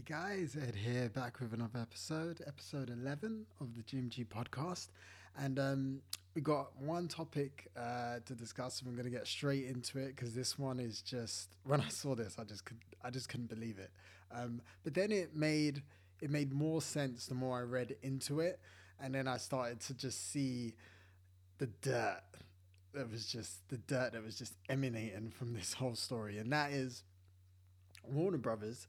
Hey guys, Ed here, back with another episode, episode 11 of the GMG podcast. And um, we got one topic uh, to discuss, and we're going to get straight into it because this one is just, when I saw this, I just, could, I just couldn't believe it. Um, but then it made, it made more sense the more I read into it. And then I started to just see the dirt that was just, the dirt that was just emanating from this whole story. And that is Warner Brothers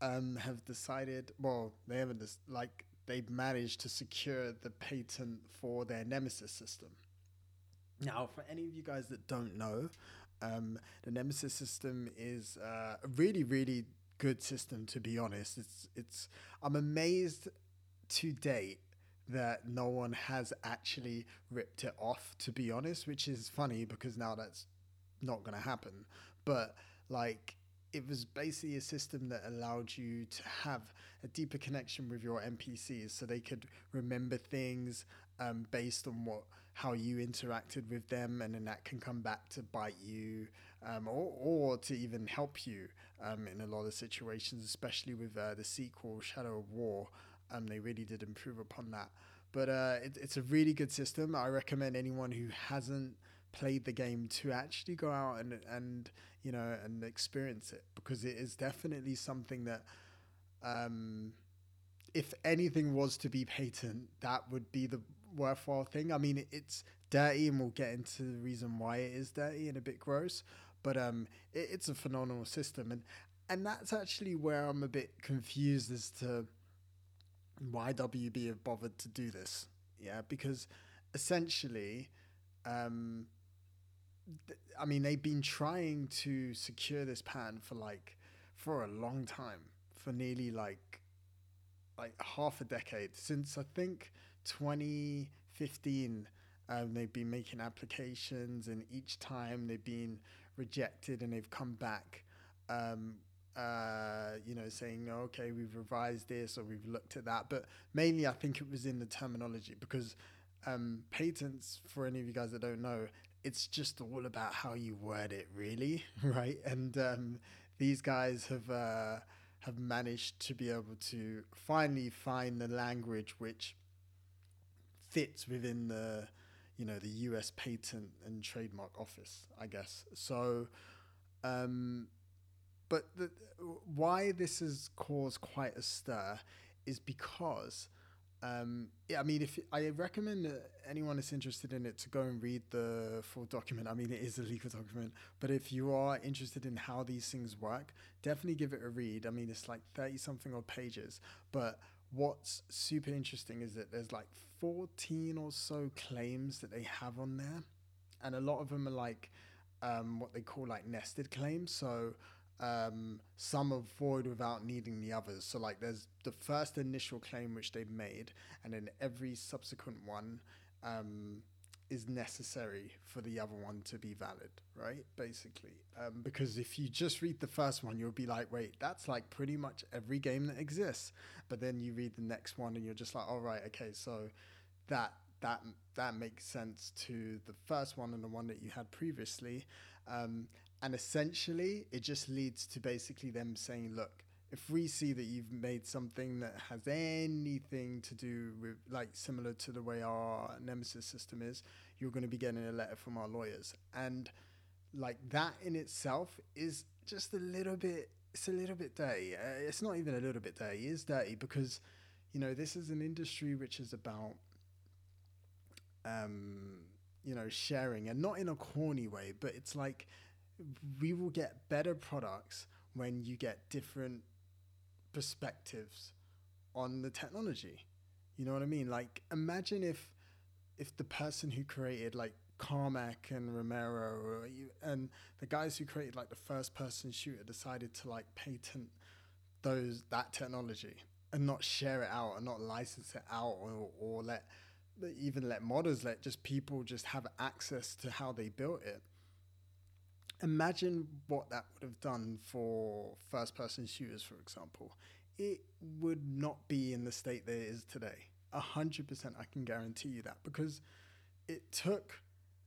um, have decided, well, they haven't, dis- like, they've managed to secure the patent for their Nemesis system. Now, for any of you guys that don't know, um, the Nemesis system is uh, a really, really good system. To be honest, it's it's. I'm amazed to date that no one has actually ripped it off. To be honest, which is funny because now that's not going to happen. But like it was basically a system that allowed you to have a deeper connection with your NPCs so they could remember things um, based on what how you interacted with them and then that can come back to bite you um, or, or to even help you um, in a lot of situations especially with uh, the sequel Shadow of War. Um, they really did improve upon that. But uh, it, it's a really good system. I recommend anyone who hasn't played the game to actually go out and and you know and experience it because it is definitely something that um, if anything was to be patent that would be the worthwhile thing. I mean it's dirty and we'll get into the reason why it is dirty and a bit gross but um, it, it's a phenomenal system. And and that's actually where i'm a bit confused as to why wb have bothered to do this. Yeah because essentially um, I mean, they've been trying to secure this patent for like for a long time, for nearly like like half a decade since I think 2015. Um, they've been making applications, and each time they've been rejected, and they've come back. Um, uh, you know, saying, okay, we've revised this or we've looked at that. But mainly, I think it was in the terminology because um, patents, for any of you guys that don't know, it's just all about how you word it, really, right? And um, these guys have uh, have managed to be able to finally find the language which fits within the you know the U.S. Patent and Trademark Office, I guess. So, um, but the, why this has caused quite a stir is because um, yeah, I mean, if I recommend anyone that's interested in it to go and read the full document. I mean, it is a legal document, but if you are interested in how these things work, definitely give it a read. I mean, it's like thirty something odd pages, but what's super interesting is that there's like fourteen or so claims that they have on there, and a lot of them are like um, what they call like nested claims. So um, some are void without needing the others. So like there's the first initial claim which they've made, and then every subsequent one um, is necessary for the other one to be valid, right? Basically, um, because if you just read the first one, you'll be like, wait, that's like pretty much every game that exists. But then you read the next one, and you're just like, all right, okay, so that that that makes sense to the first one and the one that you had previously. Um, and essentially, it just leads to basically them saying, look, if we see that you've made something that has anything to do with, like, similar to the way our Nemesis system is, you're going to be getting a letter from our lawyers. And, like, that in itself is just a little bit, it's a little bit dirty. Uh, it's not even a little bit dirty, it's dirty because, you know, this is an industry which is about, um, you know, sharing and not in a corny way, but it's like, we will get better products when you get different perspectives on the technology. You know what I mean? Like imagine if if the person who created like Carmack and Romero and the guys who created like the first person shooter decided to like patent those that technology and not share it out and not license it out or, or let even let modders let just people just have access to how they built it imagine what that would have done for first person shooters, for example. It would not be in the state that it is today. A hundred percent, I can guarantee you that because it took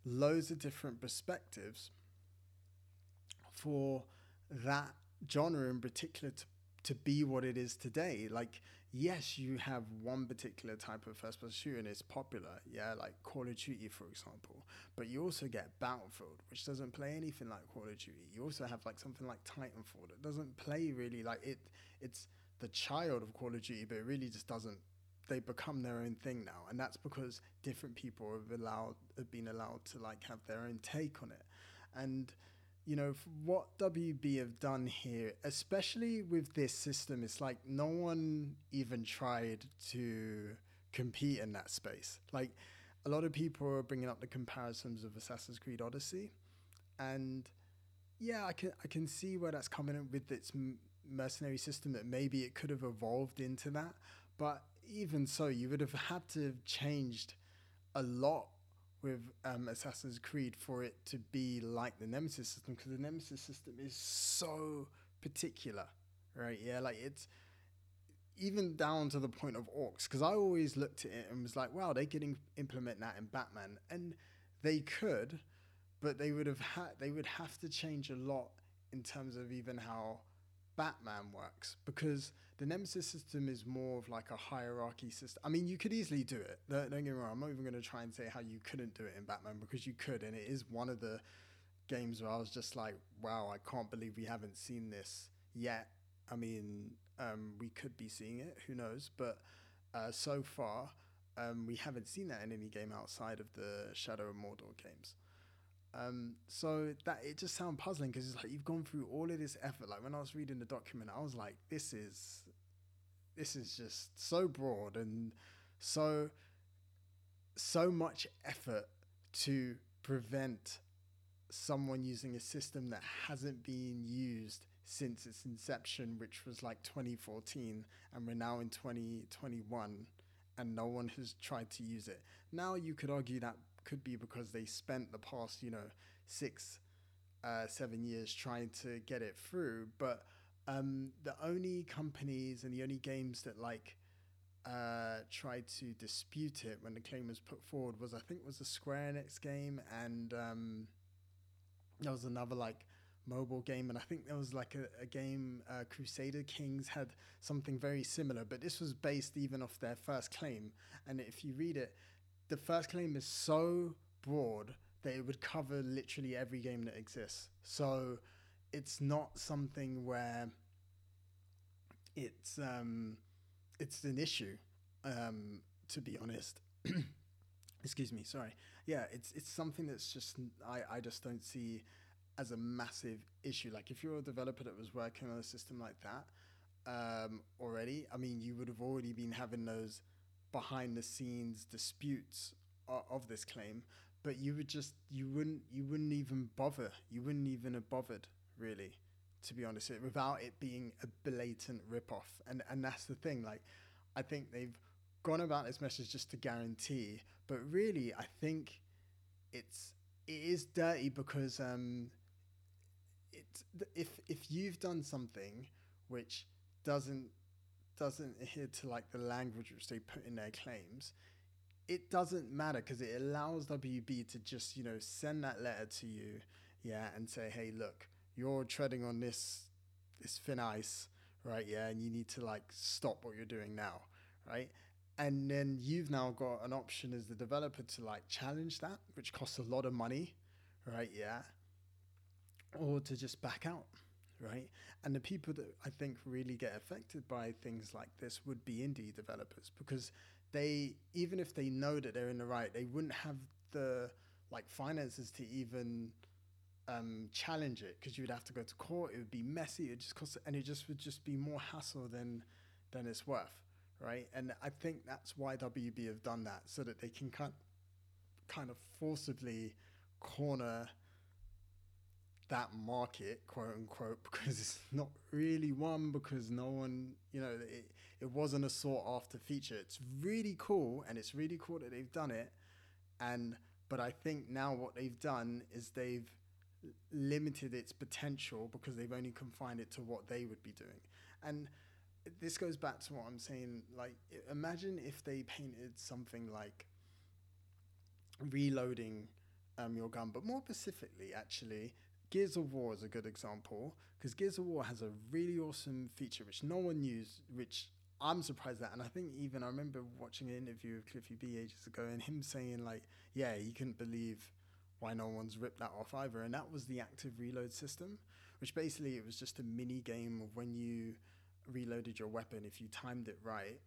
loads of different perspectives for that genre in particular to, to be what it is today. Like, yes, you have one particular type of first person shooter and it's popular, yeah, like Call of Duty, for example. But you also get Battlefield, which doesn't play anything like Call of Duty. You also have like something like Titanfall that doesn't play really like it. It's the child of Call of Duty, but it really just doesn't. They become their own thing now, and that's because different people have allowed have been allowed to like have their own take on it, and you know what WB have done here, especially with this system, it's like no one even tried to compete in that space. Like a lot of people are bringing up the comparisons of Assassin's Creed Odyssey, and yeah, I can I can see where that's coming in with its mercenary system that maybe it could have evolved into that, but even so, you would have had to have changed a lot with um, Assassin's Creed for it to be like the Nemesis system because the Nemesis system is so particular, right? Yeah, like it's even down to the point of orcs because I always looked at it and was like, wow, they could in- implement that in Batman, and they could, but they would have had they would have to change a lot in terms of even how Batman works because the Nemesis system is more of like a hierarchy system. I mean, you could easily do it. Don't, get me wrong. I'm not even going to try and say how you couldn't do it in Batman because you could, and it is one of the games where I was just like, wow, I can't believe we haven't seen this yet. I mean, um, we could be seeing it. Who knows? But uh, so far, um, we haven't seen that in any game outside of the Shadow of Mordor games. Um, so that it just sounds puzzling because it's like you've gone through all of this effort. Like when I was reading the document, I was like, this is this is just so broad and so so much effort to prevent someone using a system that hasn't been used since its inception, which was like 2014, and we're now in 2021, and no one has tried to use it. Now you could argue that could be because they spent the past, you know, six, uh, seven years trying to get it through. But um, the only companies and the only games that like uh, tried to dispute it when the claim was put forward was I think was a Square Enix game and um, there was another like mobile game and I think there was like a, a game uh, Crusader Kings had something very similar but this was based even off their first claim and if you read it the first claim is so broad that it would cover literally every game that exists. So it's not something where it's um, it's an issue, um, to be honest. Excuse me, sorry. Yeah, it's it's something that's just I, I just don't see as a massive issue. Like if you're a developer that was working on a system like that um, already, I mean, you would have already been having those behind the scenes disputes of, of this claim, but you would just you wouldn't you wouldn't even bother. You wouldn't even have bothered really, to be honest, without it being a blatant ripoff. And and that's the thing. Like, I think they've gone about this message just to guarantee, but really, I think it's it is dirty because um, it's if if you've done something which doesn't doesn't adhere to like the language which they put in their claims, it doesn't matter because it allows WB to just you know send that letter to you, yeah, and say, hey, look, you're treading on this this thin ice, right? Yeah, and you need to like stop what you're doing now, right? And then you've now got an option as the developer to like challenge that, which costs a lot of money, right? Yeah, or to just back out right? And the people that I think really get affected by things like this would be indie developers because they, even if they know that they're in the right, they wouldn't have the like finances to even um, challenge it because you would have to go to court. It would be messy. It just cost, and it just would just be more hassle than than it's worth, right? And I think that's why WB have done that so that they can kind kind of forcibly corner that market, quote unquote, because it's not really one because no one, you know, it, it wasn't a sought after feature. It's really cool and it's really cool that they've done it. And, but I think now what they've done is they've limited its potential because they've only confined it to what they would be doing. And this goes back to what I'm saying. Like, imagine if they painted something like reloading um, your gun, but more specifically, actually, Gears of War is a good example because Gears of War has a really awesome feature which no one used, which I'm surprised at. And I think even I remember watching an interview with Cliffy B ages ago and him saying, like, yeah, he couldn't believe why no one's ripped that off either. And that was the active reload system, which basically it was just a mini game of when you reloaded your weapon, if you timed it right,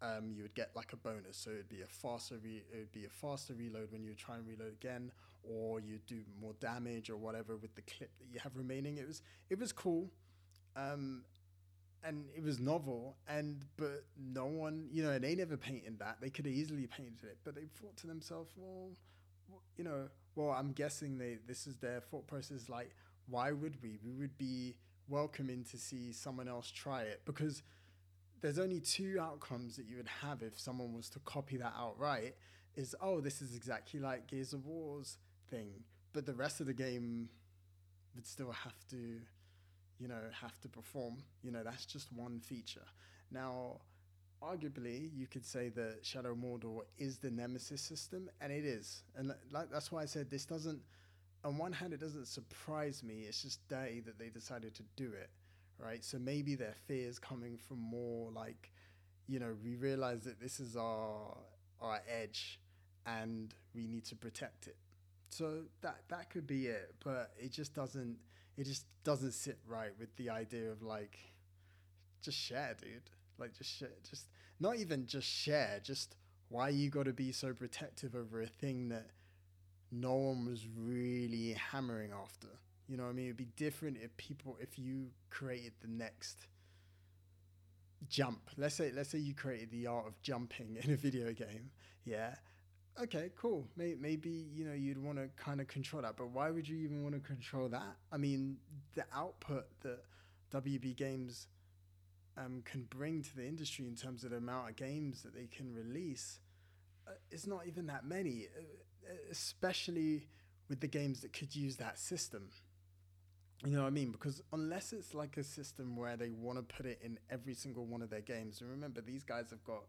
um, you would get like a bonus. So it'd be a faster re- it would be a faster reload when you try and reload again, or you do more damage or whatever with the clip that you have remaining. It was it was cool, um, and it was novel. And but no one, you know, they never painted that. They could have easily painted it, but they thought to themselves, well, you know, well, I'm guessing they this is their thought process. Like, why would we? We would be welcoming to see someone else try it because there's only two outcomes that you would have if someone was to copy that outright is oh this is exactly like Gears of War's thing but the rest of the game would still have to you know have to perform you know that's just one feature now arguably you could say that Shadow Mordor is the nemesis system and it is and like that's why I said this doesn't on one hand, it doesn't surprise me. It's just dirty that they decided to do it, right? So maybe their fears coming from more like, you know, we realize that this is our our edge, and we need to protect it. So that that could be it, but it just doesn't. It just doesn't sit right with the idea of like, just share, dude. Like just share, just not even just share. Just why you got to be so protective over a thing that no one was really hammering after. You know what I mean? It'd be different if people if you created the next jump. Let's say let's say you created the art of jumping in a video game. Yeah. Okay, cool. Maybe, maybe you know you'd want to kind of control that, but why would you even want to control that? I mean, the output that WB Games um, can bring to the industry in terms of the amount of games that they can release uh, is not even that many. Uh, especially with the games that could use that system. You know what I mean? Because unless it's like a system where they want to put it in every single one of their games, and remember, these guys have got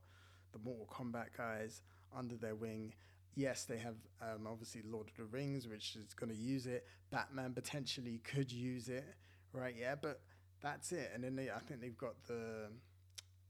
the Mortal Kombat guys under their wing. Yes, they have um, obviously Lord of the Rings, which is going to use it. Batman potentially could use it, right? Yeah, but that's it. And then they, I think they've got the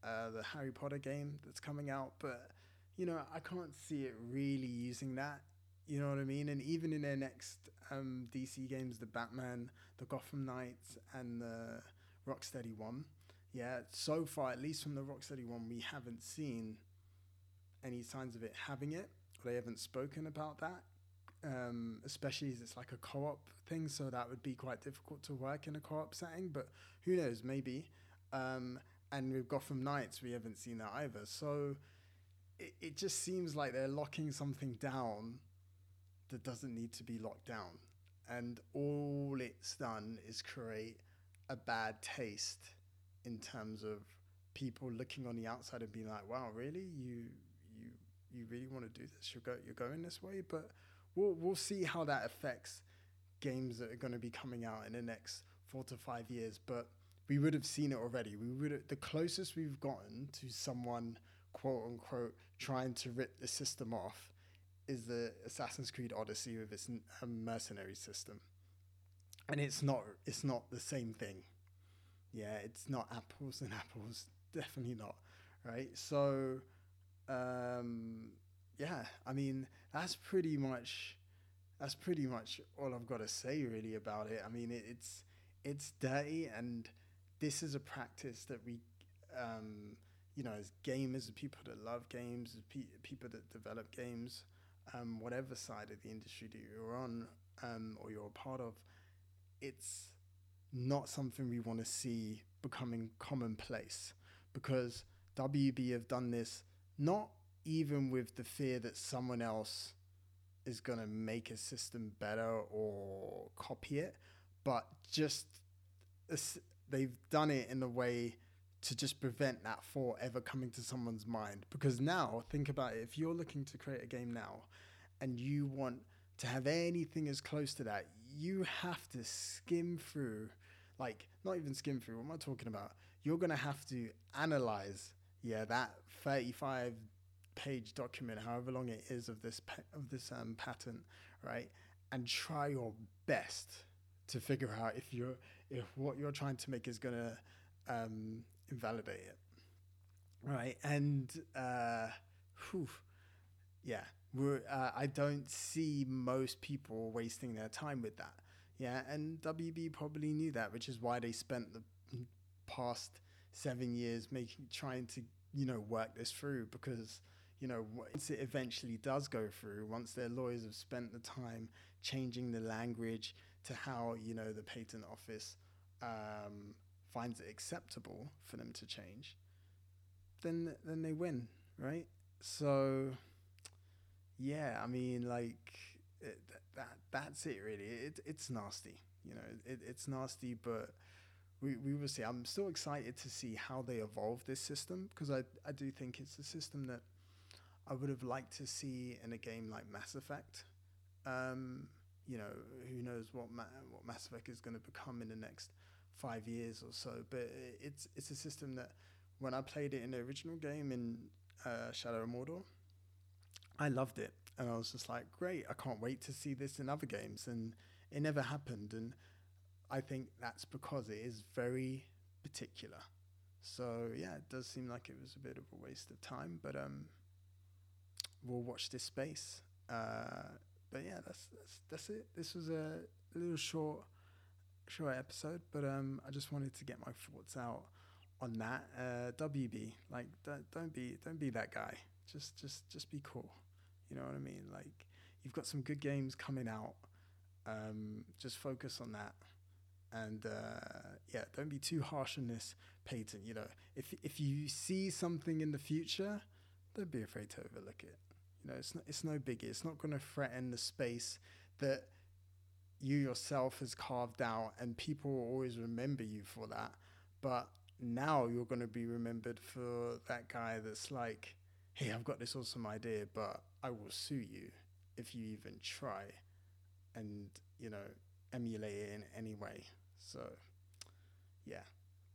uh, the Harry Potter game that's coming out, but you know, I can't see it really using that you know what I mean? And even in their next um, DC games, the Batman, the Gotham Knights, and the Rocksteady one, yeah, so far, at least from the Rocksteady one, we haven't seen any signs of it having it. They haven't spoken about that, um, especially as it's like a co op thing, so that would be quite difficult to work in a co op setting, but who knows, maybe. Um, and with Gotham Knights, we haven't seen that either. So it, it just seems like they're locking something down that doesn't need to be locked down. And all it's done is create a bad taste in terms of people looking on the outside and being like, "Wow, really? You you you really want to do this? You're go you're going this way?" But we'll we'll see how that affects games that are going to be coming out in the next four to five years. But we would have seen it already. We would the closest we've gotten to someone quote unquote trying to rip the system off is the Assassin's Creed Odyssey with its um, mercenary system, and it's not it's not the same thing. Yeah, it's not apples and apples. Definitely not. Right. So, um, yeah. I mean, that's pretty much that's pretty much all I've got to say really about it. I mean, it, it's it's dirty, and this is a practice that we. Um, you know, as gamers, people that love games, as pe- people that develop games, um, whatever side of the industry that you're on um, or you're a part of, it's not something we want to see becoming commonplace because WB have done this not even with the fear that someone else is going to make a system better or copy it, but just they've done it in a way to just prevent that thought ever coming to someone's mind. Because now, think about it if you're looking to create a game now and you want to have anything as close to that, you have to skim through, like, not even skim through, what am I talking about? You're going to have to analyze, yeah, that 35 page document, however long it is of this, of this um, patent, right? And try your best to figure out if you're if what you're trying to make is gonna um, invalidate it, right? And uh, whew, yeah, we're, uh, I don't see most people wasting their time with that. Yeah, and WB probably knew that, which is why they spent the past seven years making trying to you know work this through because you know once it eventually does go through once their lawyers have spent the time changing the language to how you know the patent office um, finds it acceptable for them to change then then they win right so yeah i mean like it, that that's it really it, it's nasty you know it, it's nasty but we, we will see. I'm still excited to see how they evolve this system because I, I do think it's a system that I would have liked to see in a game like Mass Effect. Um, you know, who knows what Ma- what Mass Effect is going to become in the next five years or so. But it's it's a system that when I played it in the original game in uh, Shadow of Mordor, I loved it, and I was just like, great! I can't wait to see this in other games, and it never happened. And I think that's because it is very particular. So yeah, it does seem like it was a bit of a waste of time, but um, we'll watch this space. Uh, but yeah, that's that's that's it. This was a little short short episode, but um, I just wanted to get my thoughts out on that. Uh, WB, like don't, don't be don't be that guy. Just just just be cool. You know what I mean? Like you've got some good games coming out. Um, just focus on that and uh, yeah, don't be too harsh on this patent. You know, if if you see something in the future, don't be afraid to overlook it. You know, it's not, it's no biggie. It's not going to threaten the space that you yourself has carved out, and people will always remember you for that. But now you're going to be remembered for that guy that's like, hey, I've got this awesome idea, but I will sue you if you even try and, you know, emulate it in any way. So, yeah.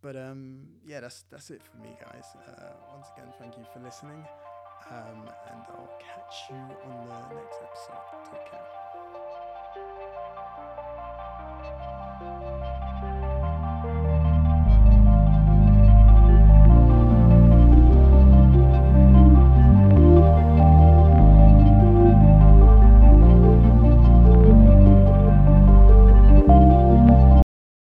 But um, yeah, that's that's it for me, guys. Uh, once again, thank you for listening, um, and I'll catch you on the next episode. Take care.